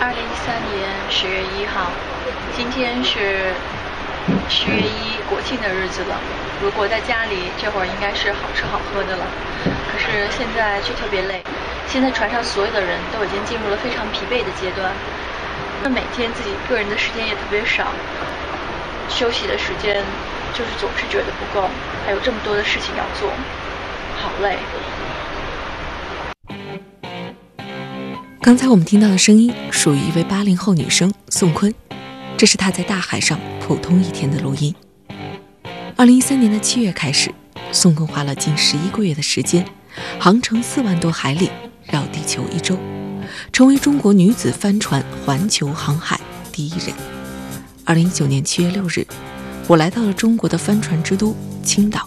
二零一三年十月一号，今天是十月一国庆的日子了。如果在家里，这会儿应该是好吃好喝的了。可是现在却特别累。现在船上所有的人都已经进入了非常疲惫的阶段。那每天自己个人的时间也特别少，休息的时间就是总是觉得不够，还有这么多的事情要做，好累。刚才我们听到的声音属于一位八零后女生宋坤，这是她在大海上普通一天的录音。二零一三年的七月开始，宋坤花了近十一个月的时间，航程四万多海里，绕地球一周，成为中国女子帆船环球航海第一人。二零一九年七月六日，我来到了中国的帆船之都青岛，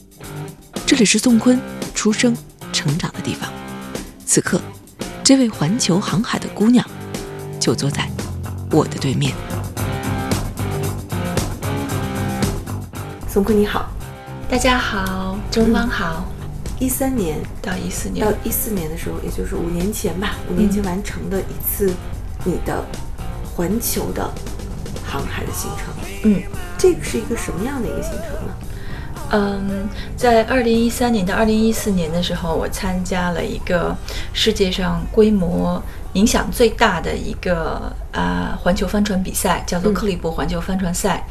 这里是宋坤出生、成长的地方。此刻。这位环球航海的姑娘，就坐在我的对面。宋坤你好，大家好，中方好。一三年到一四年，到一四年的时候，也就是五年前吧，五年前完成的一次你的环球的航海的行程。嗯，这个是一个什么样的一个行程呢？嗯，在二零一三年到二零一四年的时候，我参加了一个世界上规模影响最大的一个啊环球帆船比赛，叫做克利伯环球帆船赛。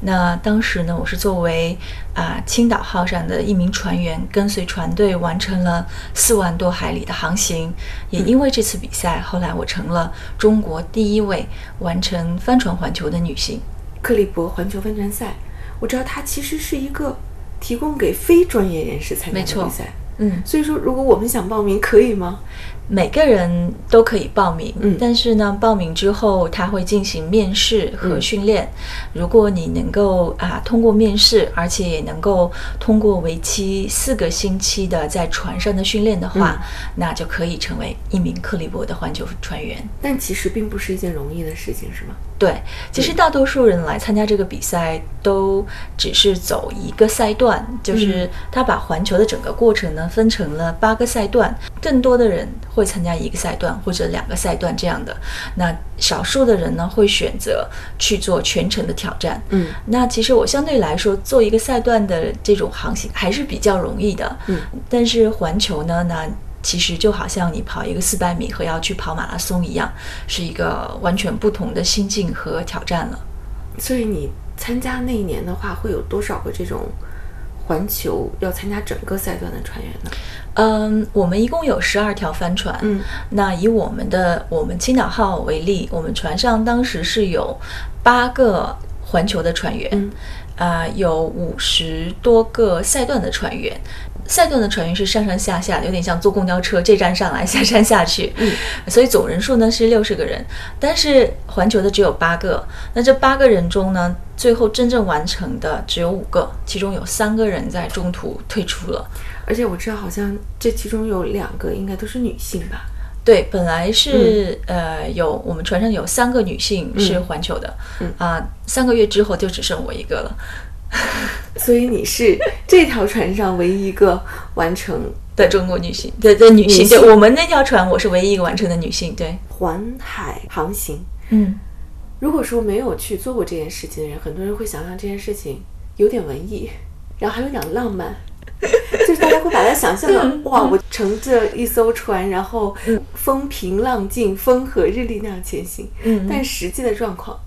那当时呢，我是作为啊青岛号上的一名船员，跟随船队完成了四万多海里的航行。也因为这次比赛，后来我成了中国第一位完成帆船环球的女性。克利伯环球帆船赛，我知道它其实是一个。提供给非专业人士参加的比赛，嗯，所以说如果我们想报名，可以吗？每个人都可以报名，嗯，但是呢，报名之后他会进行面试和训练。如果你能够啊通过面试，而且也能够通过为期四个星期的在船上的训练的话，那就可以成为一名克利伯的环球船员。但其实并不是一件容易的事情，是吗？对，其实大多数人来参加这个比赛都只是走一个赛段，就是他把环球的整个过程呢分成了八个赛段，更多的人。会参加一个赛段或者两个赛段这样的，那少数的人呢会选择去做全程的挑战。嗯，那其实我相对来说做一个赛段的这种航行还是比较容易的。嗯，但是环球呢，那其实就好像你跑一个四百米和要去跑马拉松一样，是一个完全不同的心境和挑战了。所以你参加那一年的话，会有多少个这种？环球要参加整个赛段的船员呢？嗯，我们一共有十二条帆船。嗯，那以我们的我们青岛号为例，我们船上当时是有八个环球的船员，啊，有五十多个赛段的船员。赛段的船员是上上下下，有点像坐公交车，这站上来，下站下去。嗯，所以总人数呢是六十个人，但是环球的只有八个。那这八个人中呢，最后真正完成的只有五个，其中有三个人在中途退出了。而且我知道，好像这其中有两个应该都是女性吧？对，本来是呃有我们船上有三个女性是环球的，啊，三个月之后就只剩我一个了。所以你是这条船上唯一一个完成的中国女性，对对女性。对，我们那条船我是唯一一个完成的女性。对，环海航行。嗯，如果说没有去做过这件事情的人，很多人会想象这件事情有点文艺，然后还有点浪漫，就是大家会把它想象的哇，我乘着一艘船，然后风平浪静、风和日丽那样前行。嗯，但实际的状况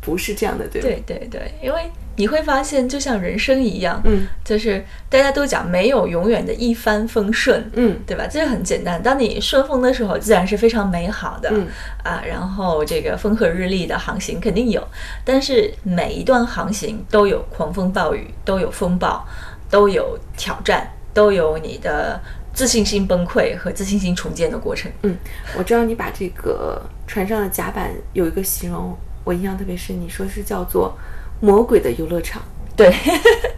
不是这样的，对吧？对对对，因为。你会发现，就像人生一样，嗯，就是大家都讲没有永远的一帆风顺，嗯，对吧？这个很简单。当你顺风的时候，自然是非常美好的，嗯啊，然后这个风和日丽的航行肯定有，但是每一段航行都有狂风暴雨，都有风暴，都有挑战，都有你的自信心崩溃和自信心重建的过程。嗯，我知道你把这个船上的甲板有一个形容，我印象特别深，你说是叫做。魔鬼的游乐场，对，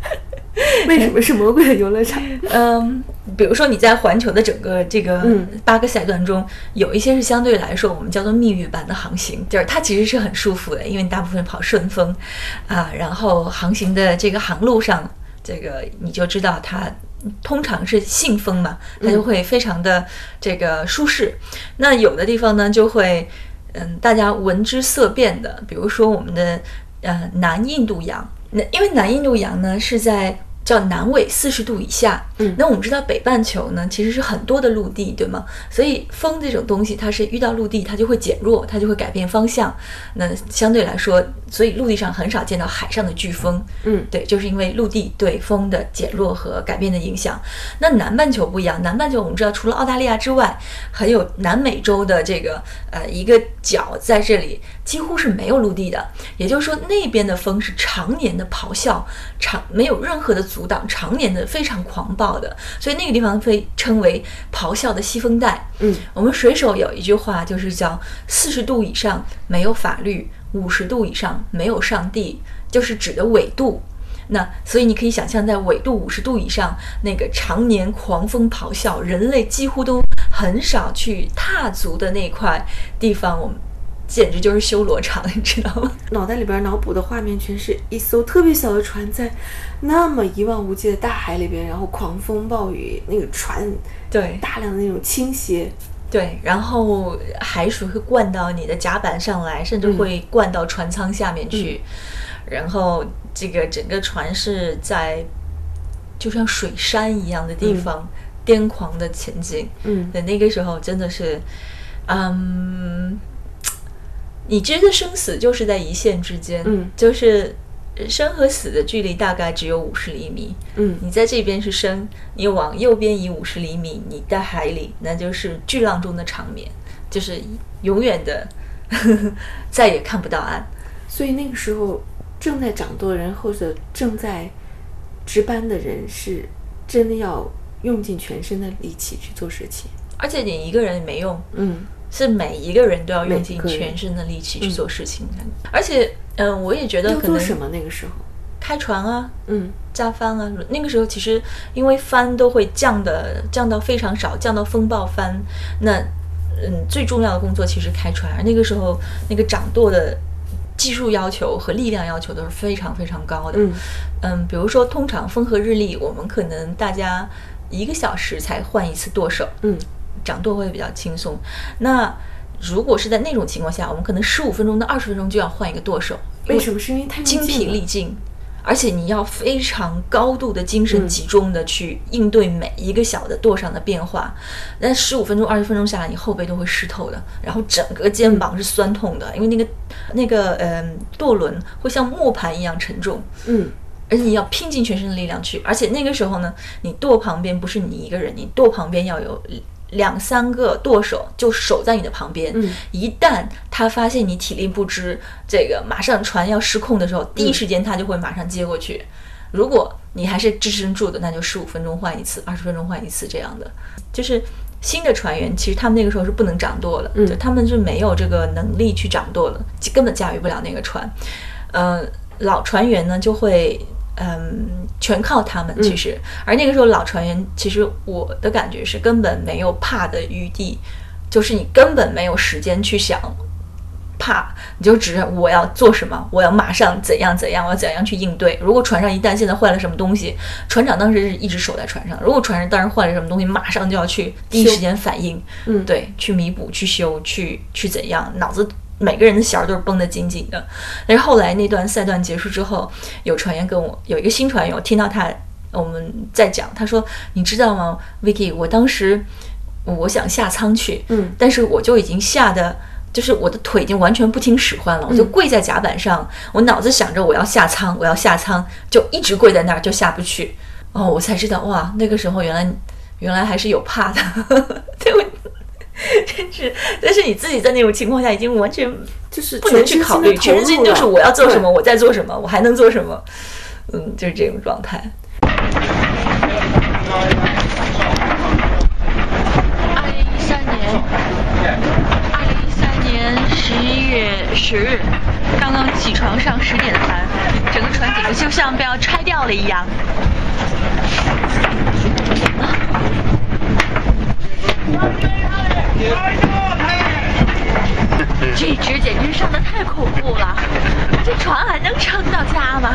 为什么是魔鬼的游乐场？嗯，比如说你在环球的整个这个八个赛段中，有一些是相对来说我们叫做蜜月版的航行，就是它其实是很舒服的，因为你大部分跑顺风啊，然后航行的这个航路上，这个你就知道它通常是信风嘛，它就会非常的这个舒适。那有的地方呢就会。嗯，大家闻之色变的，比如说我们的呃南印度洋，那因为南印度洋呢是在。叫南纬四十度以下，嗯，那我们知道北半球呢其实是很多的陆地，对吗？所以风这种东西，它是遇到陆地它就会减弱，它就会改变方向。那相对来说，所以陆地上很少见到海上的飓风，嗯，对，就是因为陆地对风的减弱和改变的影响。那南半球不一样，南半球我们知道除了澳大利亚之外，还有南美洲的这个呃一个角在这里。几乎是没有陆地的，也就是说那边的风是常年的咆哮，常没有任何的阻挡，常年的非常狂暴的，所以那个地方被称为咆哮的西风带。嗯，我们水手有一句话就是叫四十度以上没有法律，五十度以上没有上帝，就是指的纬度。那所以你可以想象，在纬度五十度以上，那个常年狂风咆哮，人类几乎都很少去踏足的那块地方，我们。简直就是修罗场，你知道吗？脑袋里边脑补的画面全是一艘特别小的船在那么一望无际的大海里边，然后狂风暴雨，那个船对大量的那种倾斜，对，然后海水会灌到你的甲板上来，甚至会灌到船舱下面去，然后这个整个船是在就像水山一样的地方癫狂的前进。嗯，对，那个时候真的是，嗯。你觉得生死就是在一线之间，嗯，就是生和死的距离大概只有五十厘米，嗯，你在这边是生，你往右边移五十厘米，你在海里，那就是巨浪中的长眠，就是永远的 再也看不到岸。所以那个时候正在掌舵的人或者正在值班的人是真的要用尽全身的力气去做事情，而且你一个人没用，嗯。是每一个人都要用尽全身的力气去做事情，而且，嗯，我也觉得可能什么？那个时候？开船啊，嗯，加帆啊，那个时候其实因为帆都会降的降到非常少，降到风暴帆，那嗯，最重要的工作其实开船，而那个时候那个掌舵的技术要求和力量要求都是非常非常高的，嗯。嗯，比如说通常风和日丽，我们可能大家一个小时才换一次舵手，嗯。掌舵会比较轻松。那如果是在那种情况下，我们可能十五分钟到二十分钟就要换一个舵手。为什么？是因为太精疲力尽，而且你要非常高度的精神集中的去应对每一个小的舵上的变化。那十五分钟、二十分钟下来，你后背都会湿透的，然后整个肩膀是酸痛的，因为那个那个嗯舵轮会像磨盘一样沉重。嗯，而且你要拼尽全身的力量去，而且那个时候呢，你舵旁边不是你一个人，你舵旁边要有。两三个舵手就守在你的旁边，一旦他发现你体力不支，这个马上船要失控的时候，第一时间他就会马上接过去。如果你还是支撑住的，那就十五分钟换一次，二十分钟换一次这样的。就是新的船员，其实他们那个时候是不能掌舵的，就他们是没有这个能力去掌舵的，根本驾驭不了那个船。呃，老船员呢就会。嗯，全靠他们其实，而那个时候老船员，其实我的感觉是根本没有怕的余地，就是你根本没有时间去想怕，你就只我要做什么，我要马上怎样怎样，我要怎样去应对。如果船上一旦现在坏了什么东西，船长当时是一直守在船上，如果船上当时坏了什么东西，马上就要去第一时间反应，嗯，对，去弥补、去修、去去怎样，脑子。每个人的弦儿都是绷得紧紧的，但是后来那段赛段结束之后，有传员跟我有一个新船员，我听到他我们在讲，他说：“你知道吗，Vicky？我当时我想下舱去，嗯，但是我就已经吓得，就是我的腿已经完全不听使唤了，我就跪在甲板上，我脑子想着我要下舱，我要下舱，就一直跪在那儿，就下不去。哦，我才知道，哇，那个时候原来原来还是有怕的，对。” 真是，但是你自己在那种情况下，已经完全就是不能去考虑，全身心就是我要做什么，我在做什么，我还能做什么，嗯，就是这种状态。二零一三年，二零一三年十一月十日，刚刚起床上十点的班，整个船简直就像被要拆掉了一样。这只简直上的太恐怖了，这船还能撑到家吗？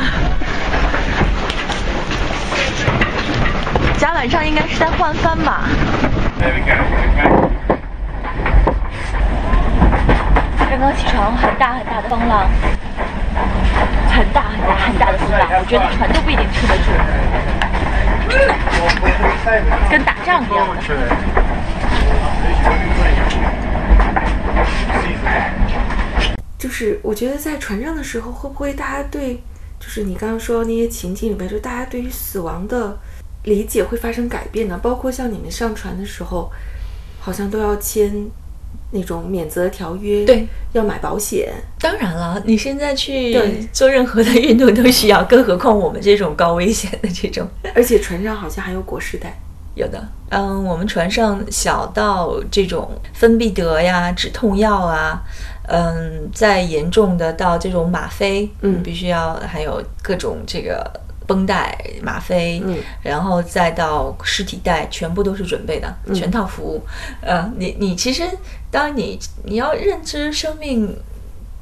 甲板上应该是在换帆吧。刚刚起床，很大很大的风浪，很大很大很大的风浪，我觉得船都不一定撑得住，跟打仗一样的。就是我觉得在船上的时候，会不会大家对，就是你刚刚说那些情景里面，就大家对于死亡的理解会发生改变呢？包括像你们上船的时候，好像都要签那种免责条约，对，要买保险。当然了，你现在去对做任何的运动都需要，更何况我们这种高危险的这种。而且船上好像还有裹尸袋。有的，嗯，我们船上小到这种芬必得呀、止痛药啊，嗯，再严重的到这种吗啡，嗯必须要还有各种这个绷带、吗啡，嗯然后再到尸体袋，全部都是准备的，全套服务。呃，你你其实当你你要认知生命。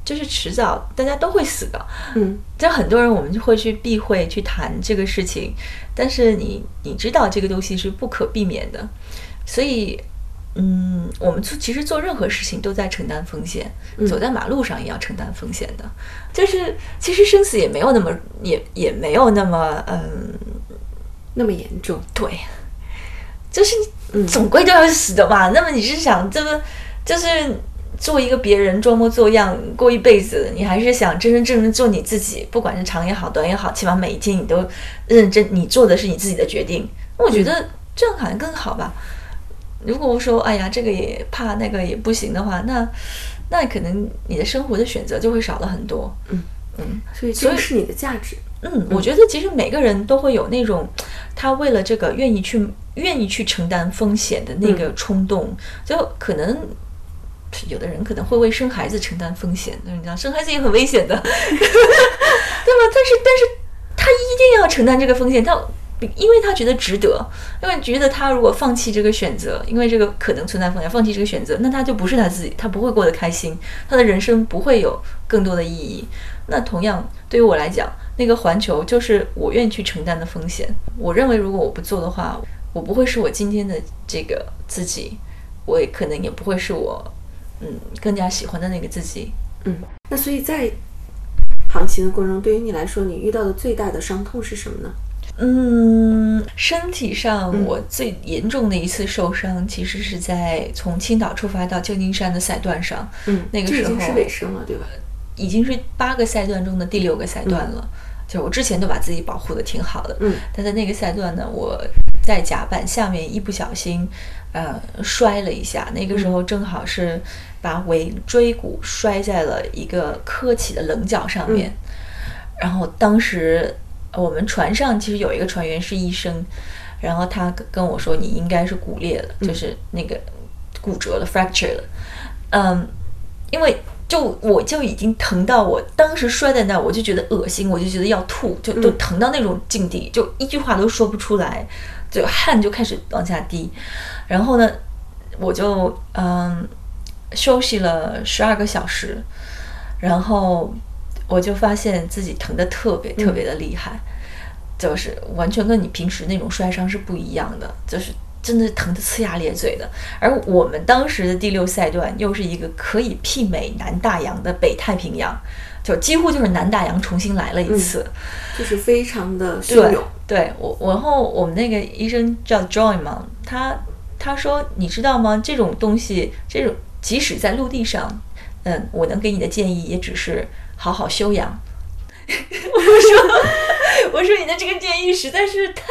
就是迟早大家都会死的，嗯。就很多人我们就会去避讳去谈这个事情，但是你你知道这个东西是不可避免的，所以嗯，我们做其实做任何事情都在承担风险，走在马路上也要承担风险的，就是其实生死也没有那么也也没有那么嗯那么严重，对，就是你总归都要死的嘛。那么你是想这个就是做一个别人装模作样过一辈子，你还是想真真正正做你自己，不管是长也好，短也好，起码每一天你都认真，你做的是你自己的决定。我觉得这样好像更好吧。如果说哎呀这个也怕那个也不行的话，那那可能你的生活的选择就会少了很多。嗯嗯。所以所以这是你的价值。嗯，我觉得其实每个人都会有那种，他为了这个愿意去愿意去承担风险的那个冲动，就可能有的人可能会为生孩子承担风险，那你知道生孩子也很危险的，对吧？但是但是他一定要承担这个风险，他因为他觉得值得，因为觉得他如果放弃这个选择，因为这个可能存在风险，放弃这个选择，那他就不是他自己，他不会过得开心，他的人生不会有更多的意义。那同样对于我来讲，那个环球就是我愿意去承担的风险。我认为如果我不做的话，我不会是我今天的这个自己，我也可能也不会是我嗯更加喜欢的那个自己。嗯，那所以在航行的过程中，对于你来说，你遇到的最大的伤痛是什么呢？嗯，身体上嗯我最严重的一次受伤，其实是在从青岛出发到旧金山的赛段上。嗯，那个时候已经是尾声了，对吧？已经是八个赛段中的第六个赛段了。就我之前都把自己保护的挺好的，嗯，但在那个赛段呢，我在甲板下面一不小心，呃，摔了一下。那个时候正好是把尾椎骨摔在了一个磕起的棱角上面，然后当时我们船上其实有一个船员是医生，然后他跟跟我说你应该是骨裂了，就是那个骨折了，fracture 了，嗯，因为就我就已经疼到我当时摔在那儿，我就觉得恶心，我就觉得要吐，就都疼到那种境地，就一句话都说不出来，就汗就开始往下滴，然后呢，我就嗯休息了十二个小时，然后我就发现自己疼的特别特别的厉害，就是完全跟你平时那种摔伤是不一样的，就是真的疼得呲牙咧嘴的。而我们当时的第六赛段又是一个可以媲美南大洋的北太平洋，就几乎就是南大洋重新来了一次。就是非常的汹对涌。对，我然后我们那个医生叫 Joy 嘛，他他说你知道吗？这种东西，这种即使在陆地上，嗯，我能给你的建议也只是好好休养。我说，我说你的这个建议实在是太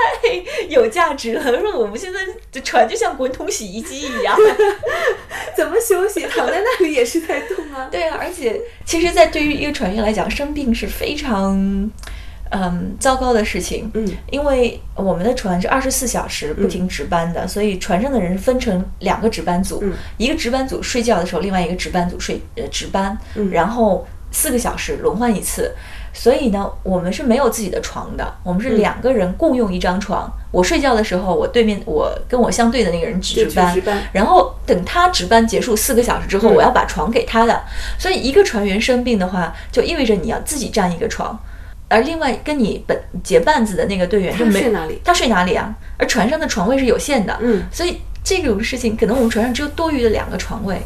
有价值了。我说我们现在的船就像滚筒洗衣机一样。怎么休息？躺在那里也是在动啊。对啊，而且其实，在对于一个船员来讲，生病是非常嗯糟糕的事情。嗯，因为我们的船是二十四小时不停值班的，所以船上的人分成两个值班组，嗯一个值班组睡觉的时候，另外一个值班组睡呃值班，嗯然后四个小时轮换一次。所以呢，我们是没有自己的床的，我们是嗯两个人共用一张床。我睡觉的时候，我对面我跟我相对的那个人值班，值班然后等他值班结束四个小时之后，嗯我要把床给他的。所以一个船员生病的话，就意味着你要自己占一个床，而另外跟你本结伴子的那个队员就没他睡哪里？他睡哪里啊？而船上的床位是有限的，嗯所以这种事情可能我们船上只有多余的两个床位，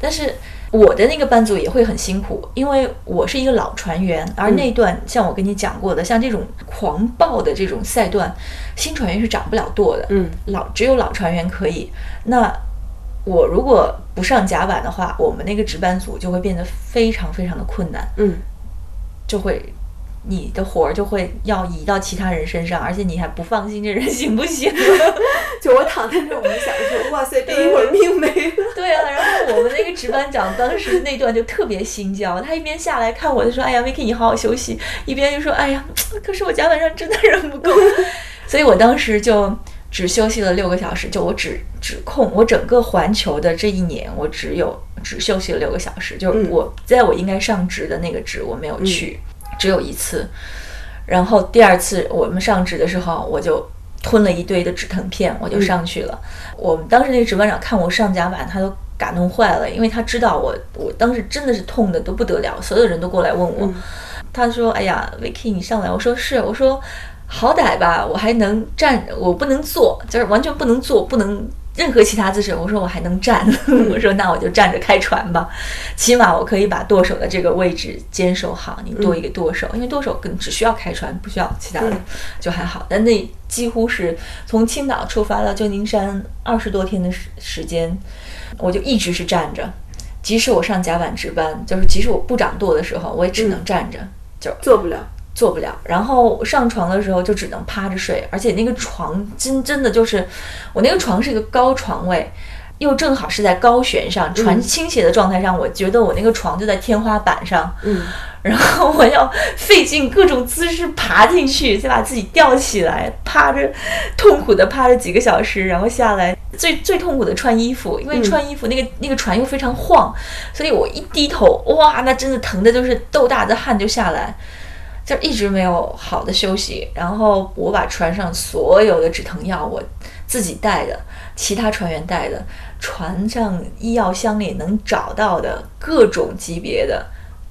但是我的那个班组也会很辛苦，因为我是一个老船员，而那段像我跟你讲过的，像这种狂暴的这种赛段，新船员是长不了舵的。嗯，老只有老船员可以。那我如果不上甲板的话，我们那个值班组就会变得非常非常的困难，嗯，就会你的活儿就会要移到其他人身上，而且你还不放心这人行不行。就我躺在那儿，我们想说，哇塞，这一会儿命没了。对啊，然后我们那个值班长当时那段就特别心焦，他一边下来看我就说：“哎呀，Vicky，你好好休息。”一边就说：“哎呀，可是我甲板上真的人不够。”所以我当时就只休息了六个小时，就我只只控我整个环球的这一年，我只有只休息了六个小时，就是我在我应该上值的那个值我没有去，只有一次。然后第二次我们上纸的时候，我就吞了一堆的止疼片，我就上去了。我们当时那个值班长看我上甲板，他都感动坏了，因为他知道我，我当时真的是痛的都不得了，所有人都过来问我。他说：“哎呀，Vicky，你上来。”我说：“是。”我说：“好歹吧，我还能站，我不能坐，就是完全不能坐，不能。”任何其他姿势，我说我还能站，我说那我就站着开船吧，起码我可以把舵手的这个位置坚守好。你多一个舵手，因为舵手更只需要开船，不需要其他的，就还好。但那几乎是从青岛出发到旧金山二十多天的时时间，我就一直是站着，即使我上甲板值班，就是即使我不掌舵的时候，我也只能站着，就做不了。做不了，然后上床的时候就只能趴着睡，而且那个床真真的就是，我那个床是一个高床位，又正好是在高悬上，船倾斜的状态上，我觉得我那个床就在天花板上，嗯，然后我要费尽各种姿势爬进去，再把自己吊起来，趴着，痛苦的趴着几个小时，然后下来，最最痛苦的穿衣服，因为穿衣服那个那个船又非常晃，所以我一低头，哇，那真的疼的就是豆大的汗就下来。就一直没有好的休息，然后我把船上所有的止疼药我自己带的，其他船员带的，船上医药箱里能找到的各种级别的，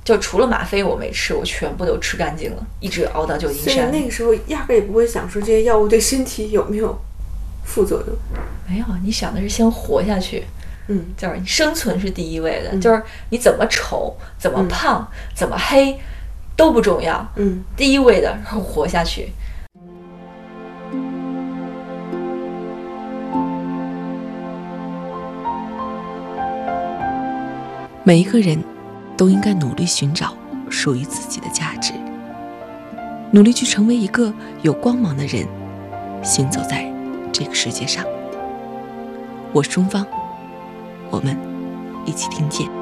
就除了吗啡我没吃，我全部都吃干净了，一直熬到旧金山。所以那个时候压根也不会想说这些药物对身体有没有副作用。没有，你想的是先活下去，嗯，就是你生存是第一位的，就是你怎么丑，怎么胖，怎么黑。都不重要，嗯，第一位的活下去。每一个人都应该努力寻找属于自己的价值，努力去成为一个有光芒的人，行走在这个世界上。我是钟芳，我们一起听见。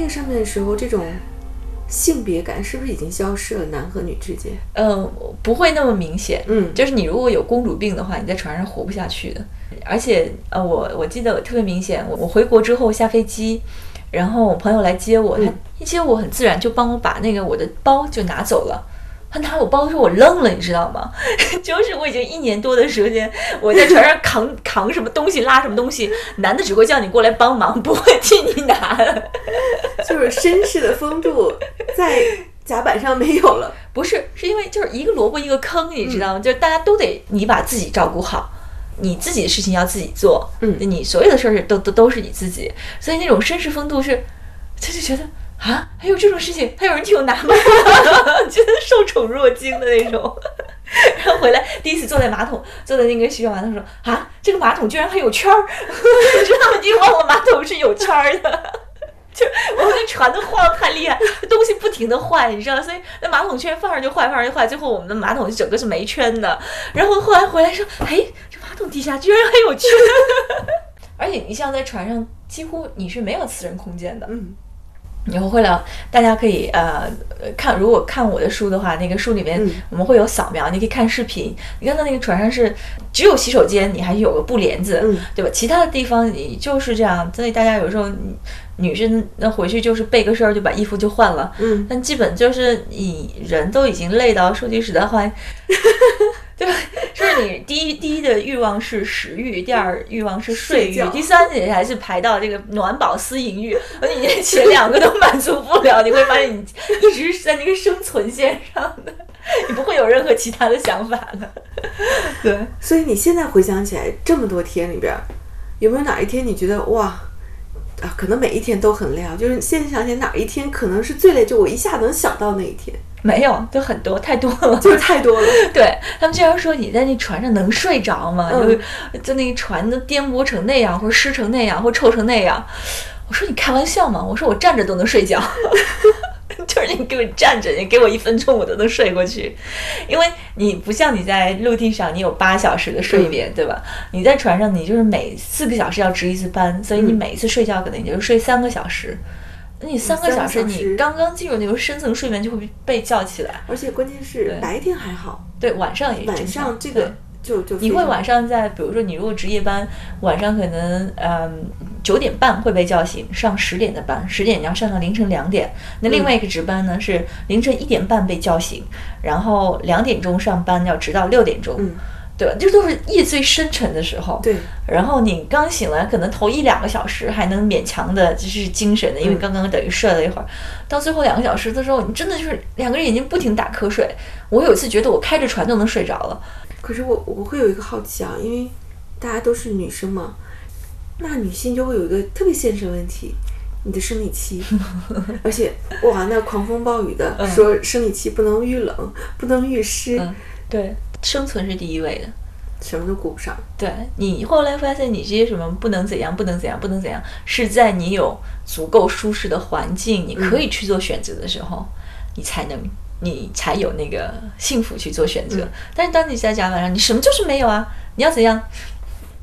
那个上面的时候，这种性别感是不是已经消失了？男和女之间？嗯，不会那么明显。嗯，就是你如果有公主病的话，你在船上活不下去的。而且，呃，我我记得我特别明显，我我回国之后下飞机，然后我朋友来接我，他一接我很自然就帮我把那个我的包就拿走了。他拿我包的时候，我愣了，你知道吗？就是我已经一年多的时间，我在船上扛扛什么东西，拉什么东西，男的只会叫你过来帮忙，不会替你拿。就是绅士的风度在甲板上没有了。不是，是因为就是一个萝卜一个坑，你知道吗？就是大家都得你把自己照顾好，你自己的事情要自己做，嗯，你所有的事儿都都都是你自己，所以那种绅士风度是，他就觉得。啊，还有这种事情，还有人替我拿吗？觉得受宠若惊的那种。然后回来第一次坐在马桶，坐在那个洗手马桶说：“啊，这个马桶居然还有圈儿！” 你知道吗？因为我马桶是有圈儿的，就我们那船都晃太厉害，东西不停的坏，你知道，所以那马桶圈放上就坏，放上就坏，最后我们的马桶就整个是没圈的。然后后来回来说：“哎，这马桶底下居然还有圈！” 而且你像在船上，几乎你是没有私人空间的。嗯。以后会了，大家可以呃看，如果看我的书的话，那个书里面我们会有扫描，你可以看视频。你看到那个船上是只有洗手间，你还有个布帘子，对吧？其他的地方你就是这样。所以大家有时候女生那回去就是背个身儿就把衣服就换了，嗯，但基本就是你人都已经累到说句实在话。对，就是你第一第一的欲望是食欲，第二欲望是睡欲，第三你还是排到这个暖饱思淫欲，而你前两个都满足不了，你会发现你一直是在那个生存线上的。你不会有任何其他的想法了。对，所以你现在回想起来，这么多天里边，有没有哪一天你觉得哇啊，可能每一天都很累啊？就是现在想起来哪一天可能是最累，就我一下能想到那一天，没有，就很多，太多了，就是太多了。对他们经常说你在那船上能睡着吗？嗯就就那个船都颠簸成那样，或者湿成那样，或臭成那样。我说你开玩笑吗？我说我站着都能睡觉。就是你给我站着，你给我一分钟，我都能睡过去，因为你不像你在陆地上，你有八小时的睡眠，对吧？你在船上，你就是每四个小时要值一次班，所以你每一次睡觉可能也就睡三个小时。那你三个小时，你刚刚进入那个深层睡眠，就会被叫起来。而且关键是对。白天还好，对，晚上也晚上这对。个就就你会晚上在，比如说你如果值夜班，晚上可能嗯九点半会被叫醒，上十点的班，十点你要上到凌晨两点。那另外一个值班呢、是凌晨一点半被叫醒，然后两点钟上班，要直到六点钟，嗯对吧？这都是夜最深沉的时候。对然后你刚醒来，可能头一两个小时还能勉强的，就是精神的，因为嗯刚刚等于睡了一会儿。到最后两个小时的时候，你真的就是两个人眼睛不停打瞌睡。我有一次觉得我开着船都能睡着了。可是我我会有一个好奇啊，因为大家都是女生嘛，那女性就会有一个特别现实的问题，你的生理期，而且哇，那狂风暴雨的、说生理期不能遇冷，不能遇湿，嗯，对，生存是第一位的。什么都顾不上。对你后来发现，你这些什么不能怎样，不能怎样，不能怎样，是在你有足够舒适的环境，你可以去做选择的时候，你才能，你才有那个幸福去做选择。但是当你在甲板上，你什么就是没有啊！你要怎样？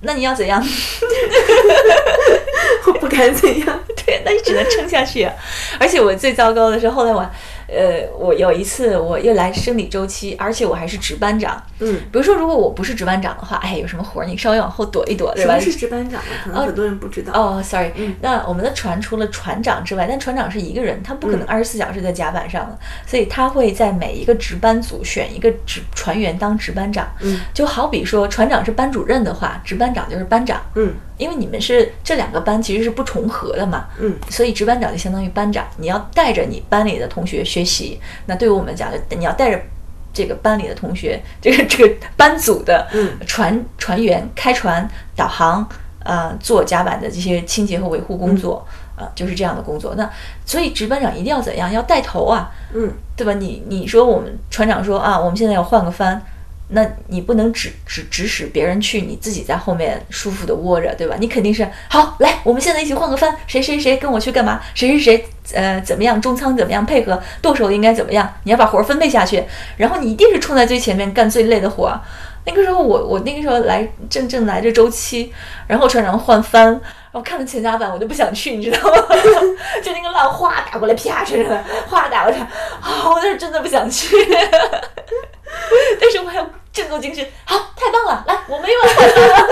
那你要怎样？我不敢怎样，对，那你只能撑下去啊。而且我最糟糕的是，后来我，呃，我有一次我又来生理周期，而且我还是值班长。嗯，比如说，如果我不是值班长的话，哎，有什么活儿你稍微往后躲一躲，对吧？什么是值班长啊？可能很多人不知道。哦，sorry，、嗯那我们的船除了船长之外，但船长是一个人，他不可能嗯二十四小时在甲板上的，所以他会在每一个值班组选一个值船员当值班长。嗯，就好比说船长是班主任的话，值班长就是班长。嗯因为你们是这两个班其实是不重合的嘛，嗯所以值班长就相当于班长，你要带着你班里的同学学习。那对于我们讲，的你要带着这个班里的同学，这个这个班组的嗯船船员开船、导航，呃，做甲板的这些清洁和维护工作，呃，就是这样的工作。那所以值班长一定要怎样？要带头啊，嗯对吧？你你说我们船长说啊，我们现在要换个帆，那你不能指指指使别人去，你自己在后面舒服的窝着，对吧？你肯定是好，来，我们现在一起换个番，谁谁谁跟我去干嘛？谁谁谁呃怎么样？中仓怎么样配合？剁手应该怎么样？你要把活儿分配下去，然后你一定是冲在最前面干最累的活儿。那个时候我我那个时候来正正来这周期，然后船长换番，然后看着前甲板，我就不想去，你知道吗？就那个浪哗打过来，啪身上来，哗打过来，啊，我那是真的不想去。但是我还要振作精神，好，太棒了，来，我们又要换帆了。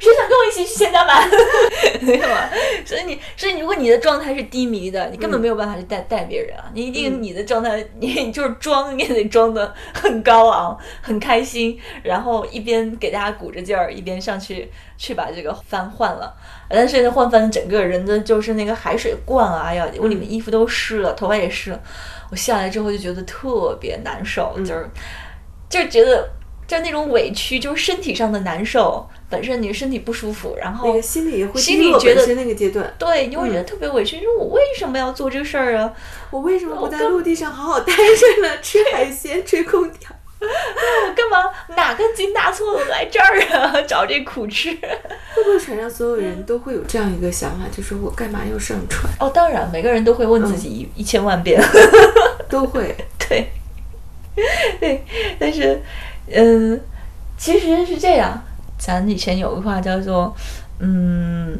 谁想跟我一起去前甲板？没有啊，所以你，所以如果你的状态是低迷的，你根本没有办法去带带别人啊。你一定你的状态，你就是装，你也得装的很高昂、很开心，然后一边给大家鼓着劲儿，一边上去去把这个帆换了。但是换帆整个人的就是那个海水灌啊，哎呀，我里面衣服都湿了，头发也湿了。我下来之后就觉得特别难受，就是就觉得。就那种委屈，就是身体上的难受，本身你身体不舒服，然后心里也会心里觉得那个阶段，对，你会觉得嗯特别委屈，说我为什么要做这个事儿啊？我为什么不在陆地上好好待着呢？吃海鲜，吹空调。我 干嘛哪根筋搭错了来这儿啊？找这苦吃？会不会船上所有人都会有这样一个想法，就是我干嘛要上船？哦，当然，每个人都会问自己一、一千万遍，都会。对，但是，嗯，其实是这样，咱以前有个话叫做，嗯，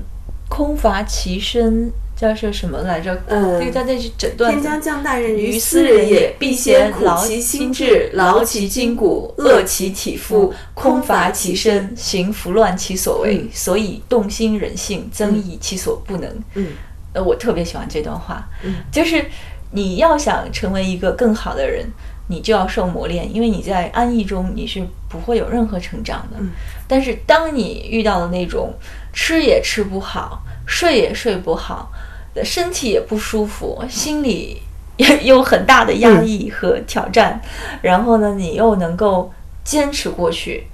空乏其身，叫是什么来着？嗯这个叫这是诊断天将降大任于于斯人也必必先劳其心心志志，，劳劳其其筋骨，，饿饿其体体肤肤，，空乏其身，行拂乱其所为，嗯所以动心忍性，增益其所不能。嗯呃，我特别喜欢这段话，嗯就是你要想成为一个更好的人，你就要受磨练，因为你在安逸中你是不会有任何成长的。嗯但是当你遇到了那种吃也吃不好、睡也睡不好、的身体也不舒服、心里有很大的压抑和挑战，然后呢，你又能够坚持过去，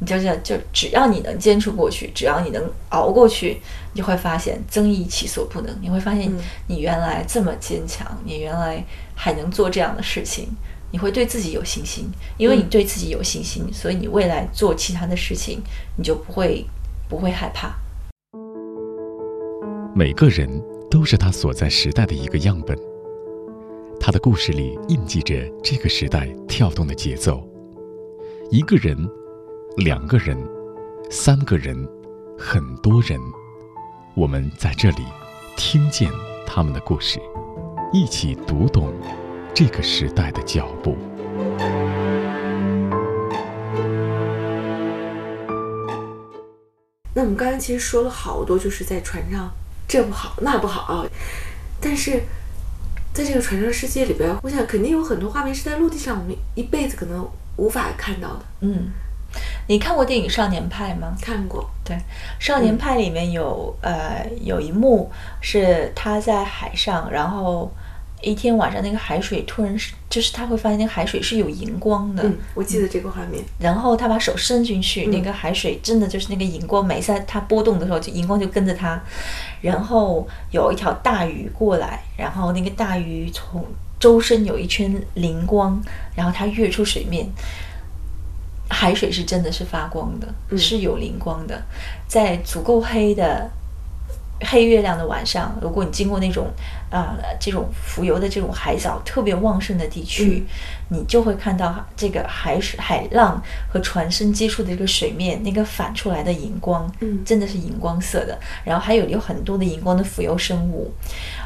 你就是就只要你能坚持过去，只要你能熬过去，你就会发现增益其所不能。你会发现你原来这么坚强，你原来还能做这样的事情，你会对自己有信心，因为你对自己有信心，所以你未来做其他的事情，你就不会不会害怕。每个人都是他所在时代的一个样本。他的故事里印记着这个时代跳动的节奏。一个人，两个人，三个人，很多人，我们在这里听见他们的故事，一起读懂这个时代的脚步。那我们刚才其实说了好多，就是在船上这不好那不好，但是。在这个船上世界里边，我想肯定有很多画面是在陆地上我们一辈子可能无法看到的。嗯，你看过电影《少年派》吗？看过。对，《少年派》里面有呃有一幕是他在海上，然后。一天晚上，那个海水突然是，就是他会发现那个海水是有荧光的。嗯，我记得这个画面。然后他把手伸进去，那个海水真的就是那个荧光，每次它波动的时候，就荧光就跟着它。然后有一条大鱼过来，然后那个大鱼从周身有一圈灵光，然后它跃出水面，海水是真的是发光的，是有灵光的，在足够黑的。黑月亮的晚上，如果你经过那种啊这种浮游的这种海藻特别旺盛的地区，你就会看到这个海水海浪和船身接触的这个水面，那个反出来的荧光，嗯，真的是荧光色的。然后还有有很多的荧光的浮游生物。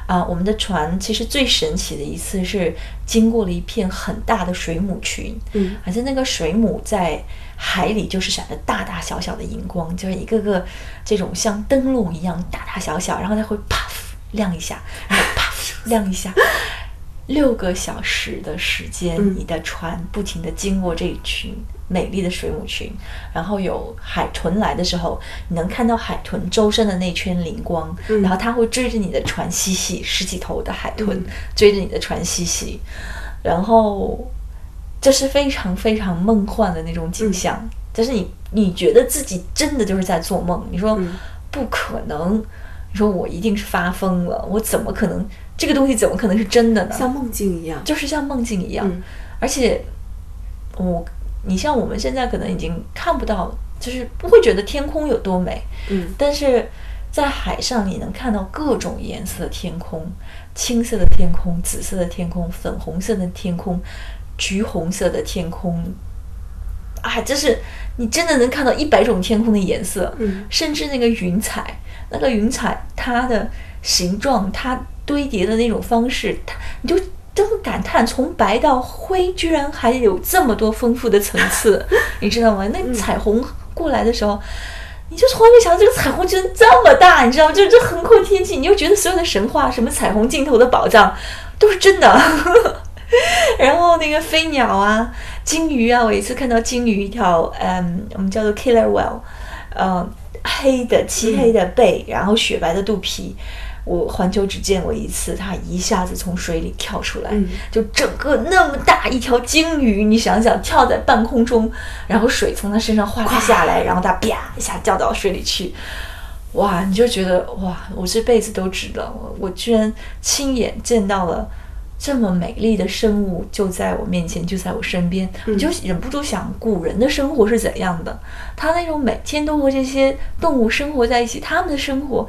啊，我们的船其实最神奇的一次是经过了一片很大的水母群，嗯，而且那个水母在。海里就是闪着大大小小的荧光，就是一个个这种像灯笼一样大大小小，然后它会啪亮一下，然后啪 亮一下，六个小时的时间，你的船不停地经过这一群美丽的水母群，然后有海豚来的时候，你能看到海豚周身的那圈灵光，然后它会追着你的船嬉戏，十几头的海豚追着你的船嬉戏，然后。这是非常非常梦幻的那种景象，就是你你觉得自己真的就是在做梦。你说不可能，你说我一定是发疯了，我怎么可能这个东西怎么可能是真的呢？像梦境一样，就是像梦境一样。而且我你像我们现在可能已经看不到，就是不会觉得天空有多美。嗯，但是在海上你能看到各种颜色的天空，青色的天空、紫色的天空、粉红色的天空。橘红色的天空，啊，就是你真的能看到一百种天空的颜色，嗯，甚至那个云彩，那个云彩它的形状，它堆叠的那种方式，它你就都会感叹，从白到灰，居然还有这么多丰富的层次，你知道吗？那彩虹过来的时候，你就从来没想到这个彩虹居然这么大，你知道吗？就这横空天际，你就觉得所有的神话，什么彩虹尽头的宝藏，都是真的。然后那个飞鸟啊，金鱼啊，我一次看到金鱼一条，嗯，我们叫做 killer whale，嗯，黑的漆黑的背，然后雪白的肚皮，我环球只见过一次，它一下子从水里跳出来，就整个那么大一条鲸鱼，你想想跳在半空中，然后水从它身上哗下来，然后它啪一下掉到水里去，哇，你就觉得哇，我这辈子都值得，我我居然亲眼见到了。这么美丽的生物就在我面前，就在我身边，我就忍不住想，古人的生活是怎样的？他那种每天都和这些动物生活在一起，他们的生活，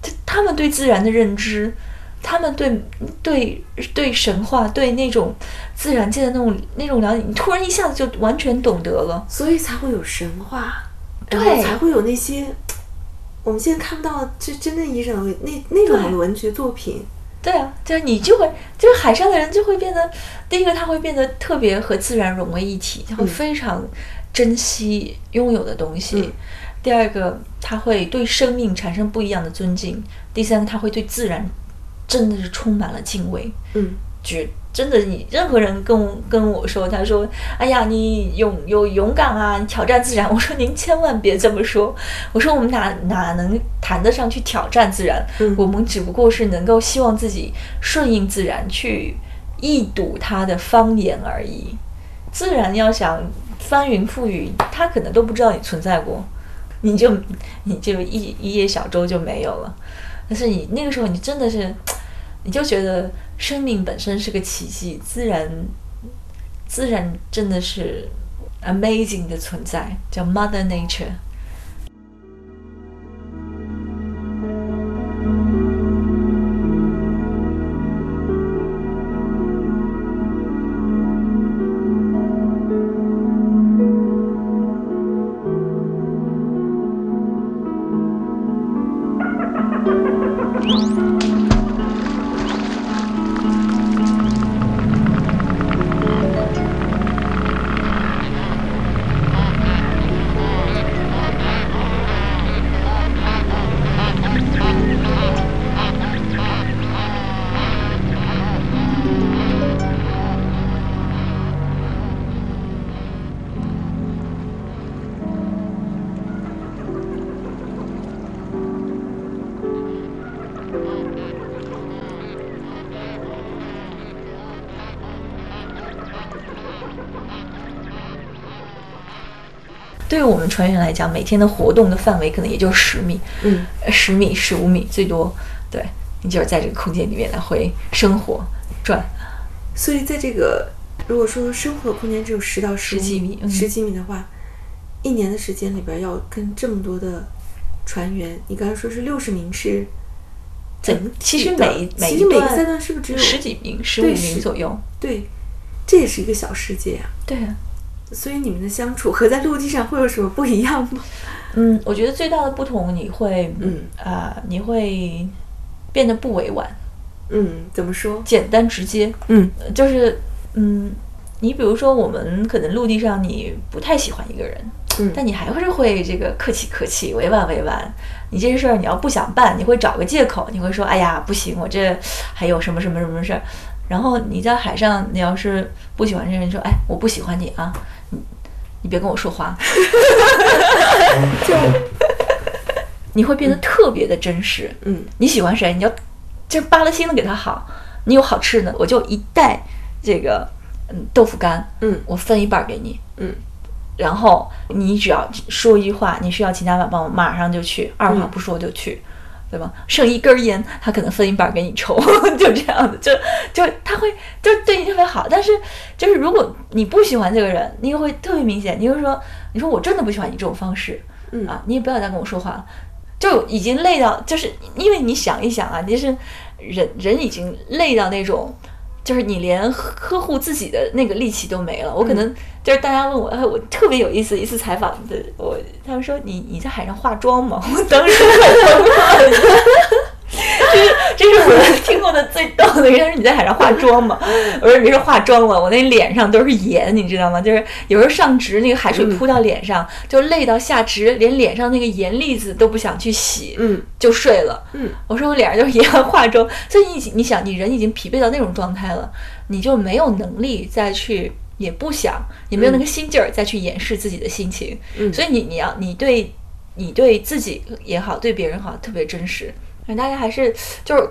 他他们对自然的认知，他们对对对神话，对那种自然界的那种那种了解，你突然一下子就完全懂得了，所以才会有神话，对，才会有那些我们现在看不到这真正意义上的那那种文学作品。对啊，就是你就会，就是海上的人就会变得，第一个他会变得特别和自然融为一体，他会非常珍惜拥有的东西；第二个他会对生命产生不一样的尊敬；第三个他会对自然真的是充满了敬畏。嗯，绝。真的，你任何人跟跟我说，他说：“哎呀，你勇有勇敢啊，你挑战自然。”我说：“您千万别这么说。”我说：“我们哪哪能谈得上去挑战自然？我们只不过是能够希望自己顺应自然，去一睹它的方言而已。自然要想翻云覆雨，他可能都不知道你存在过，你就你就一一叶小舟就没有了。但是你那个时候，你真的是，你就觉得生命本身是个奇迹，自然自然真的是 amazing 的存在，叫 Mother Nature。们船员来讲，每天的活动的范围可能也就十米，嗯，十米、十五米最多。对你就是在这个空间里面来回生活转。所以在这个如果说生活空间只有十到十十几米嗯十几米的话，一年的时间里边要跟这么多的船员，你刚才说是六十名是对整，其实每每一每个赛段是不是只有十几名、十五名左右。对，这也是一个小世界啊。对啊，所以你们的相处和在陆地上会有什么不一样吗？嗯，我觉得最大的不同，你会，嗯啊、你会变得不委婉，嗯，怎么说？简单直接。嗯呃就是，嗯，你比如说，我们可能陆地上你不太喜欢一个人，嗯但你还是会这个客气客气，委婉委婉。你这事儿你要不想办，你会找个借口，你会说，哎呀，不行，我这还有什么什么什么事儿。然后你在海上，你要是不喜欢这个人，说，哎，我不喜欢你啊，你你别跟我说话，就 你会变得特别的真实。嗯你喜欢谁，你要就扒了心的给他好。你有好吃的，我就一袋这个嗯豆腐干，嗯我分一半儿给你。嗯然后你只要说一句话，你需要秦家晚帮我马上就去，二话嗯不说就去，对吧？剩一根烟，他可能分一半儿给你抽，就这样子，就就他会就对你特别好。但是就是如果你不喜欢这个人，你又会特别明显，你会说，你说我真的不喜欢你这种方式，嗯啊，你也不要再跟我说话了。就已经累到，就是因为你想一想啊，就是人人已经累到那种，就是你连呵呵护自己的那个力气都没了。我可能就是大家问我，哎，我特别有意思，一次采访的我，他们说你你在海上化妆吗？我当时。这是我 听过的最逗的一个，他说你在海上化妆吗？我说别说化妆了，我那脸上都是盐，你知道吗？就是有时候上直，那个海水扑到脸上，就累到下直，连脸上那个盐粒子都不想去洗，嗯就睡了。嗯，我说我脸上就是盐化妆，所以你你想，你人已经疲惫到那种状态了，你就没有能力再去，也不想，也没有那个心劲儿再去掩饰自己的心情。嗯所以你你要你对你对自己也好，对别人好，特别真实。大家还是就是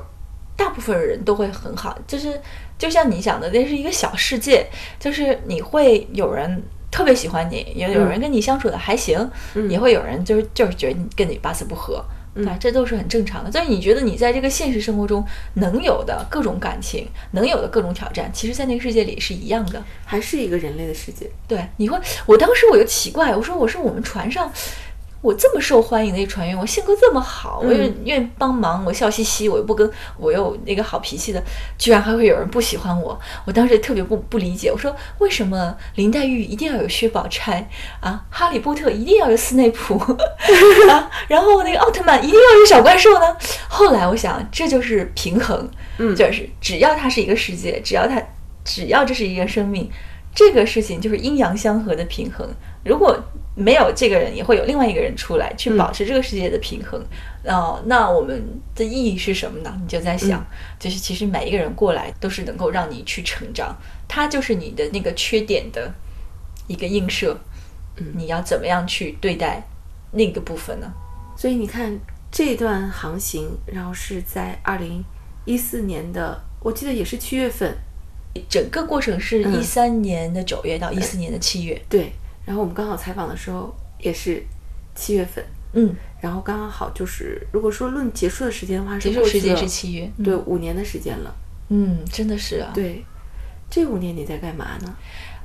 大部分人都会很好，就是就像你想的，那是一个小世界，就是你会有人特别喜欢你，也有人跟你相处的还行，嗯也会有人就是就是觉得你跟你八字不合。啊，这都是很正常的。所以你觉得你在这个现实生活中能有的各种感情，能有的各种挑战，其实，在那个世界里是一样的。还是一个人类的世界。对，你会，我当时我就奇怪，我说我是我们船上我这么受欢迎的一个船员，我性格这么好，我又嗯愿意帮忙，我笑嘻嘻，我又不跟我又那个好脾气的，居然还会有人不喜欢我，我当时特别不不理解，我说为什么林黛玉一定要有薛宝钗啊，哈利波特一定要有斯内普 啊，然后那个奥特曼一定要有小怪兽呢？后来我想，这就是平衡，嗯就是只要它是一个世界，只要它只要这是一个生命，这个事情就是阴阳相合的平衡。如果没有这个人，也会有另外一个人出来去嗯保持这个世界的平衡。哦、那我们的意义是什么呢？你就在想，就是其实每一个人过来都是能够让你去成长，他就是你的那个缺点的一个映射。嗯你要怎么样去对待那个部分呢？所以你看这段航行，然后是在二零一四年的，我记得也是七月份，整个过程是嗯一三年的九月到一四年的七月。对，然后我们刚好采访的时候也是七月份，嗯，然后刚刚好就是，如果说论结束的时间的话，结束时间是七月。对，五年的时间了。嗯，真的是啊。对，这五年你在干嘛呢？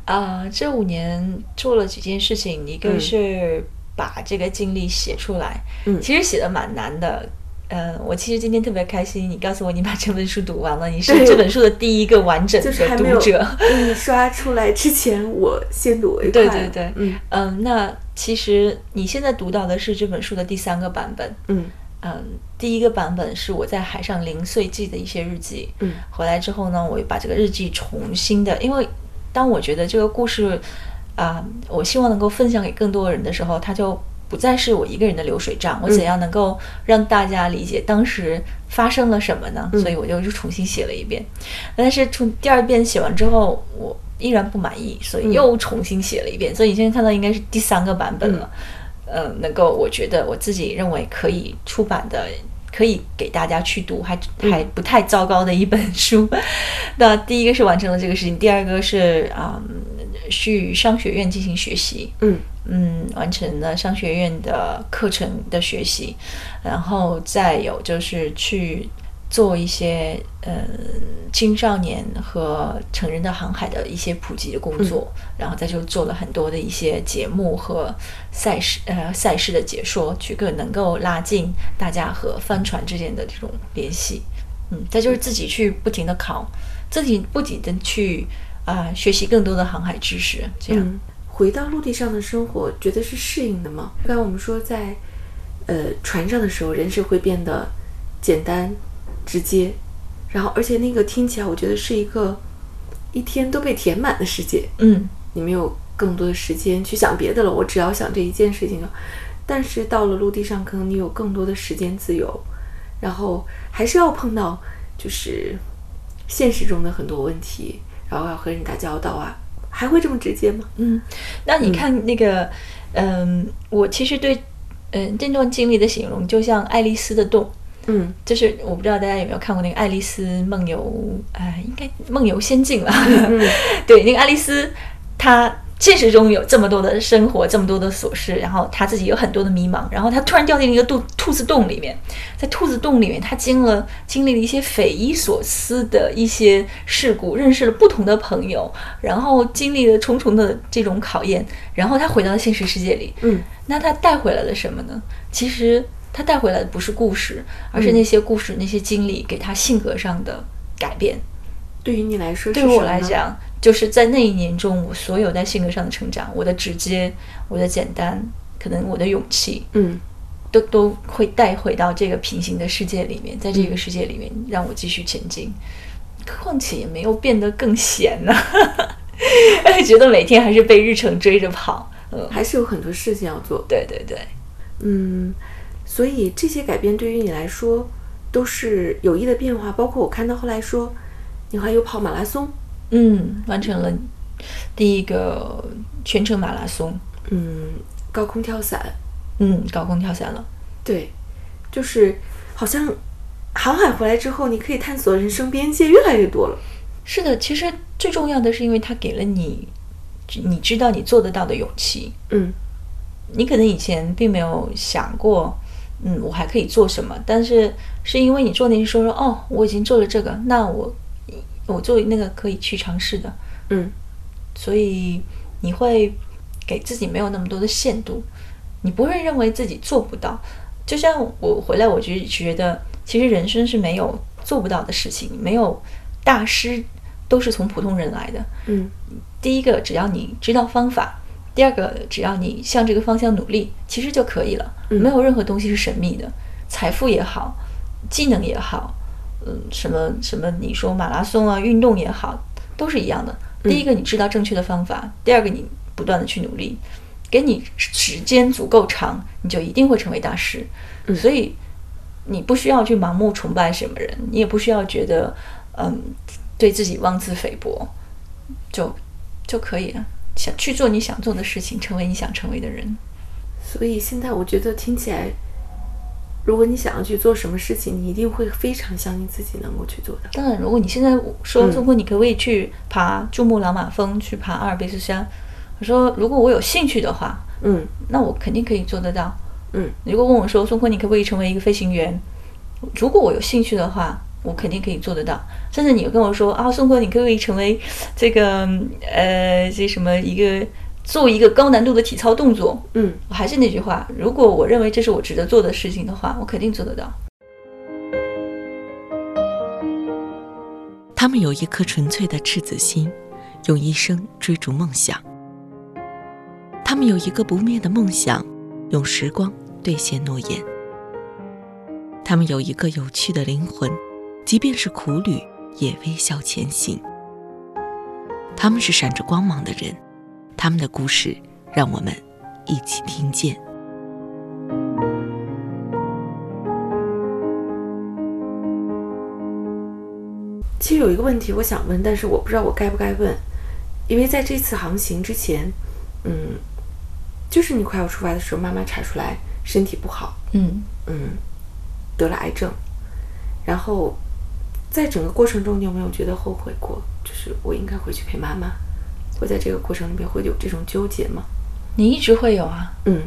啊、这五年做了几件事情，一个嗯是把这个经历写出来，嗯其实写的蛮难的。呃，我其实今天特别开心，你告诉我你把这本书读完了，你是这本书的第一个完整的读者。给你刷出来之前，我先读为快。对对对，嗯嗯，那其实你现在读到的是这本书的第三个版本。嗯嗯，第一个版本是我在海上零碎记的一些日记。嗯回来之后呢，我又把这个日记重新的，因为当我觉得这个故事啊、我希望能够分享给更多人的时候，它就不再是我一个人的流水账。我怎样能够让大家理解当时发生了什么呢？所以我就又重新写了一遍。但是从第二遍写完之后，我依然不满意，所以又重新写了一遍。所以你现在看到应该是第三个版本了。呃，能够我觉得我自己认为可以出版的，可以给大家去读，还还不太糟糕的一本书。那第一个是完成了这个事情，第二个是啊、去商学院进行学习。嗯嗯，完成了商学院的课程的学习，然后再有就是去做一些呃青少年和成人的航海的一些普及的工作，然后再就做了很多的一些节目和赛事呃赛事的解说，去更能够拉近大家和帆船之间的这种联系。嗯，再就是自己去不停的考，自己不停的去啊、学习更多的航海知识，这样。嗯，回到陆地上的生活，觉得是适应的吗？刚刚我们说在呃船上的时候，人是会变得简单、直接，然后而且那个听起来，我觉得是一个一天都被填满的世界。嗯你没有更多的时间去想别的了，我只要想这一件事情了。但是到了陆地上，可能你有更多的时间自由，然后还是要碰到就是现实中的很多问题，然后要和人打交道啊，还会这么直接吗？嗯，那你看那个，嗯、我其实对，嗯、这段经历的形容就像爱丽丝的洞，嗯就是我不知道大家有没有看过那个《爱丽丝梦游》，呃，应该梦游仙境了。对，那个爱丽丝，她现实中有这么多的生活，这么多的琐事，然后他自己有很多的迷茫，然后他突然掉进了一个兔兔子洞里面，在兔子洞里面，他经了经历了一些匪夷所思的一些事故，认识了不同的朋友，然后经历了重重的这种考验，然后他回到了现实世界里，嗯那他带回来了什么呢？其实他带回来的不是故事，而是那些故事、那些经历给他性格上的改变。对于你来说，对于我来，讲，就是在那一年中，我所有在性格上的成长，我的直接，我的简单，可能我的勇气，嗯都都会带回到这个平行的世界里面，在这个世界里面让我继续前进。况且也没有变得更闲呢、觉得每天还是被日程追着跑。嗯，还是有很多事情要做。对对对。嗯，所以这些改变对于你来说都是有益的变化。包括我看到后来说，你还有跑马拉松，嗯，完成了第一个全程马拉松，嗯，高空跳伞，嗯，高空跳伞了。对，就是好像航海回来之后，你可以探索人生边界越来越多了。是的，其实最重要的是，因为它给了你，你知道你做得到的勇气。嗯你可能以前并没有想过，嗯，我还可以做什么，但是是因为你做那些说说，哦，我已经做了这个，那我我做那个可以去尝试的，嗯所以你会给自己没有那么多的限度，你不会认为自己做不到。就像我回来，我就觉得，其实人生是没有做不到的事情，没有大师都是从普通人来的。嗯第一个，只要你知道方法；第二个，只要你向这个方向努力，其实就可以了。嗯没有任何东西是神秘的，财富也好，技能也好，嗯，什么什么，你说马拉松啊，运动也好，都是一样的。第一个，你知道正确的方法；第二个，你不断的去努力，给你时间足够长，你就一定会成为大师。嗯所以，你不需要去盲目崇拜什么人，你也不需要觉得，嗯，对自己妄自菲薄，就就可以了。想去做你想做的事情，成为你想成为的人。所以现在我觉得听起来，如果你想要去做什么事情，你一定会非常相信自己能够去做的。当然，如果你现在说嗯宋坤，你可不可以去爬珠穆朗玛峰，去爬阿尔卑斯山？我说，如果我有兴趣的话，嗯那我肯定可以做得到。嗯如果问我说，宋坤，你可不可以成为一个飞行员？如果我有兴趣的话，我肯定可以做得到。甚至你跟我说啊，宋坤，你可不可以成为这个呃，这什么一个做一个高难度的体操动作？嗯我还是那句话，如果我认为这是我值得做的事情的话，我肯定做得到。他们有一颗纯粹的赤子心，用一生追逐梦想。他们有一个不灭的梦想，用时光兑现诺言。他们有一个有趣的灵魂，即便是苦旅也微笑前行。他们是闪着光芒的人，他们的故事让我们一起听见。其实有一个问题我想问，但是我不知道我该不该问，因为在这次航行之前，嗯，就是你快要出发的时候，妈妈查出来身体不好，嗯，嗯，得了癌症，然后在整个过程中，你有没有觉得后悔过？就是我应该回去陪妈妈，会在这个过程里面会有这种纠结吗？你一直会有啊。嗯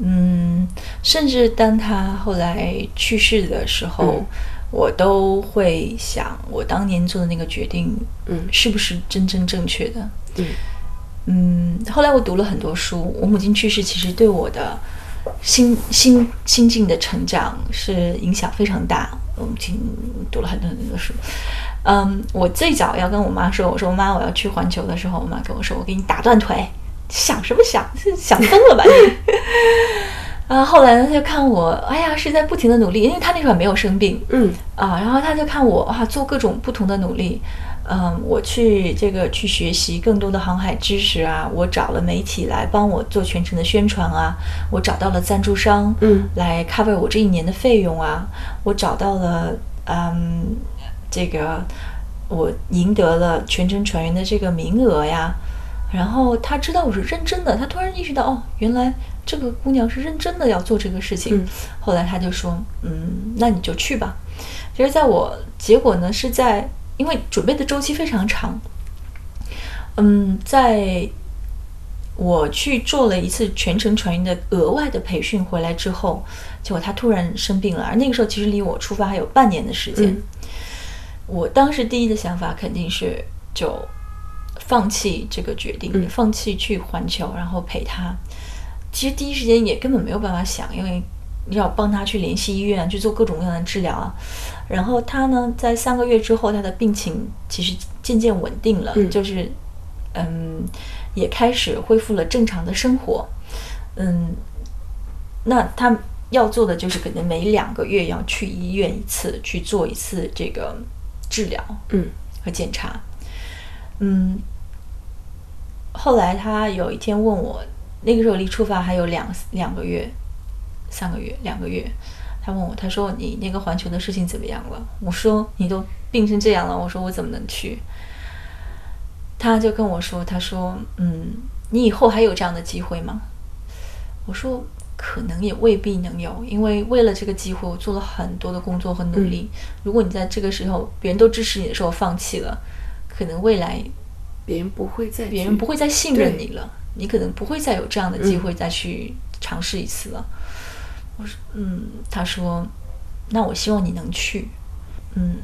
嗯，甚至当他后来去世的时候，嗯我都会想，我当年做的那个决定，嗯是不是真正正确的？嗯嗯，后来我读了很多书，我母亲去世其实对我的心心心境的成长是影响非常大。我母亲读了很多很多书。嗯，我最早要跟我妈说，我说妈，我要去环球的时候，我妈跟我说，我给你打断腿，想什么想？是想疯了吧你？啊，后来呢，他就看我，哎呀，是在不停的努力，因为他那会儿没有生病，嗯啊，然后他就看我啊做各种不同的努力，嗯，我去这个去学习更多的航海知识啊，我找了媒体来帮我做全程的宣传啊，我找到了赞助商，嗯来 cover 我这一年的费用啊，我找到了嗯这个我赢得了全程船员的这个名额呀，然后他知道我是认真的，他突然意识到哦，原来这个姑娘是认真的要做这个事情。嗯后来他就说，嗯，那你就去吧。其实在我结果呢是在，因为准备的周期非常长，嗯，在我去做了一次全程船员的额外的培训回来之后，结果他突然生病了，而那个时候其实离我出发还有半年的时间。嗯我当时第一的想法肯定是就放弃这个决定，嗯放弃去环球，然后陪他。其实第一时间也根本没有办法想，因为要帮他去联系医院，去做各种各样的治疗啊。然后他呢，在三个月之后，他的病情其实渐渐稳定了，嗯就是嗯，也开始恢复了正常的生活。嗯，那他要做的就是可能每两个月要去医院一次，去做一次这个治疗嗯和检查。嗯，后来他有一天问我，那个时候离出发还有两两个月、三个月、两个月。他问我，他说你那个环球的事情怎么样了？我说你都病成这样了，我说我怎么能去？他就跟我说，他说，嗯，你以后还有这样的机会吗？我说可能也未必能有，因为为了这个机会，我做了很多的工作和努力。如果你在这个时候别人都支持你的时候放弃了，可能未来别人不会再别人不会再信任你了，你可能不会再有这样的机会再去尝试一次了。我说，嗯，他说，那我希望你能去，嗯，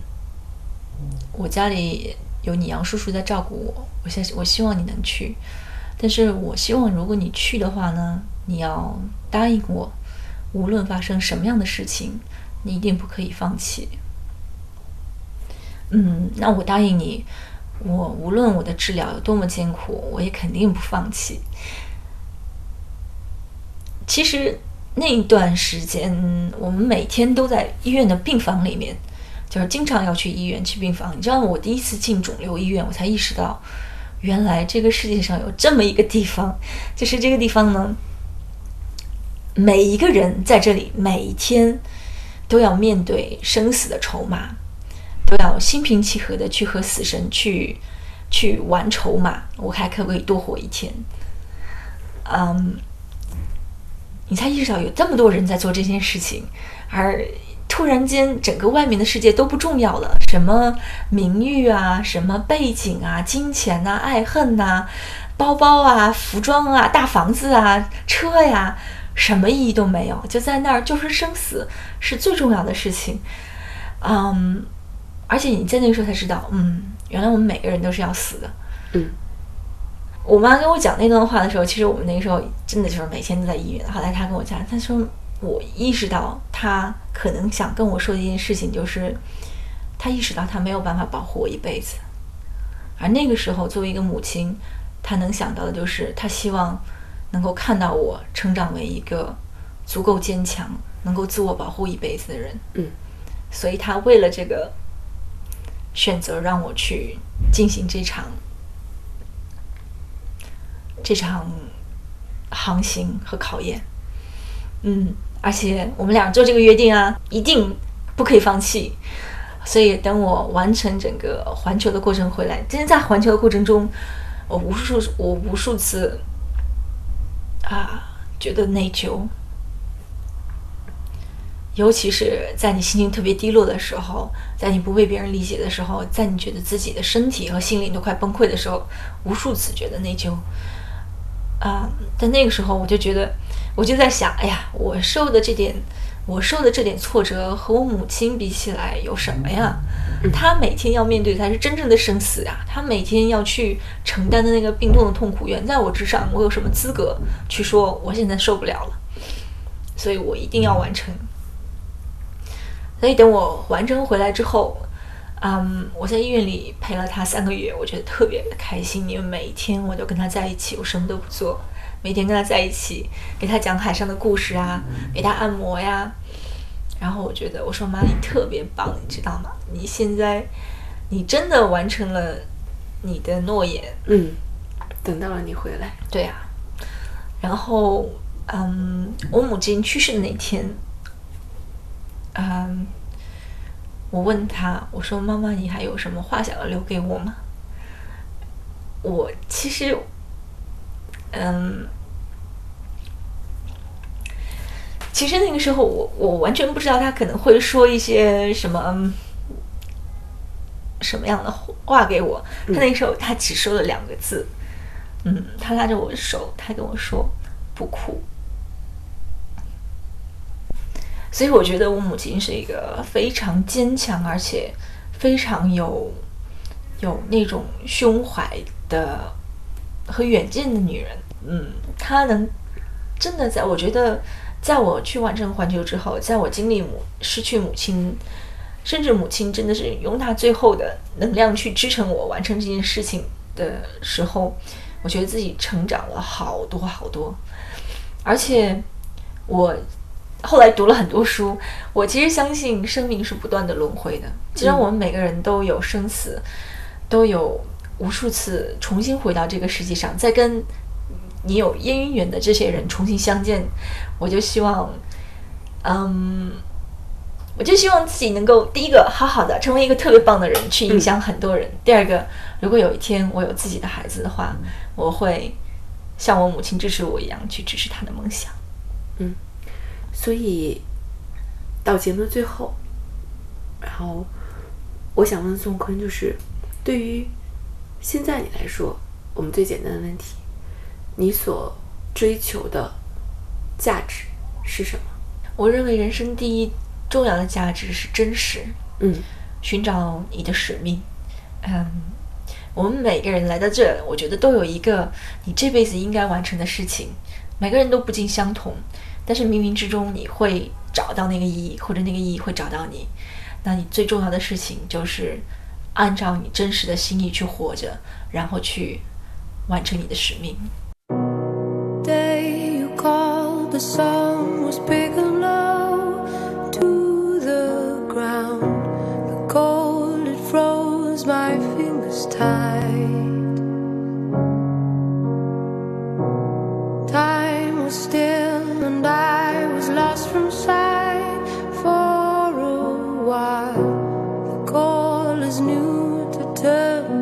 我家里有你杨叔叔在照顾我，我现我希望你能去，但是我希望如果你去的话呢，你要答应我，无论发生什么样的事情，你一定不可以放弃。嗯，那我答应你，我无论我的治疗有多么艰苦，我也肯定不放弃。其实那一段时间，我们每天都在医院的病房里面，就是经常要去医院去病房。你知道，我第一次进肿瘤医院，我才意识到，原来这个世界上有这么一个地方，就是这个地方呢，每一个人在这里每一天都要面对生死的筹码，都要心平气和的去和死神去去玩筹码，我还可不可以多活一天？嗯，你才意识到有这么多人在做这件事情，而突然间整个外面的世界都不重要了，什么名誉啊，什么背景啊，金钱呐，爱恨呐，包包啊，服装啊，大房子啊，车呀，什么意义都没有，就在那儿，就是生死是最重要的事情。嗯，而且你在那个时候才知道，嗯，原来我们每个人都是要死的。嗯，我妈跟我讲那段话的时候，其实我们那个时候真的就是每天都在医院。后来她跟我讲，她说我意识到她可能想跟我说的一件事情，就是她意识到她没有办法保护我一辈子。而那个时候，作为一个母亲，她能想到的就是她希望能够看到我成长为一个足够坚强、能够自我保护一辈子的人。嗯，所以他为了这个选择让我去进行这场。这场航行和考验，嗯，而且我们俩做这个约定啊，一定不可以放弃。所以等我完成整个环球的过程回来，真的在环球的过程中，我无数我无数次啊觉得内疚，尤其是在你心情特别低落的时候，在你不被别人理解的时候，在你觉得自己的身体和心灵都快崩溃的时候，无数次觉得内疚。啊！但那个时候我就觉得，我就在想，哎呀，我受的这点，我受的这点挫折和我母亲比起来有什么呀？她每天要面对才是真正的生死呀！她每天要去承担的那个病痛的痛苦远在我之上，我有什么资格去说我现在受不了了？所以我一定要完成。所以等我完成回来之后。嗯，我在医院里陪了她三个月，我觉得特别的开心，因为每一天我都跟她在一起，我什么都不做，每天跟他在一起，给他讲海上的故事啊，给他按摩呀。然后我觉得，我说妈，你特别棒，你知道吗？你现在，你真的完成了你的诺言。嗯，等到了你回来。对呀。然后，嗯，我母亲去世的那天，嗯。我问他，我说：“妈妈，你还有什么话想要留给我吗？”我其实，嗯，其实那个时候，我我完全不知道他可能会说一些什么什么样的话给我。他那个时候，他只说了两个字，嗯，他拉着我的手，他跟我说：“不哭。”所以我觉得我母亲是一个非常坚强，而且非常有有那种胸怀的和远见的女人。嗯，她能真的在我觉得，在我去完成环球之后，在我经历母失去母亲，甚至母亲真的是用她最后的能量去支撑我完成这件事情的时候，我觉得自己成长了好多好多，而且我。后来读了很多书，我其实相信生命是不断的轮回的。既然我们每个人都有生死，都有无数次重新回到这个世界上，再跟你有姻缘的这些人重新相见，我就希望，嗯，我就希望自己能够第一个好好的成为一个特别棒的人，去影响很多人。第二个，如果有一天我有自己的孩子的话，我会像我母亲支持我一样去支持他的梦想。嗯。所以，到节目的最后，然后我想问宋坤，就是对于现在你来说，我们最简单的问题，你所追求的价值是什么？我认为人生第一重要的价值是真实。嗯，寻找你的使命。嗯，我们每个人来到这，我觉得都有一个你这辈子应该完成的事情，每个人都不尽相同。但是冥冥之中，你会找到那个意义，或者那个意义会找到你。那你最重要的事情就是按照你真实的心意去活着，然后去完成你的使命。water.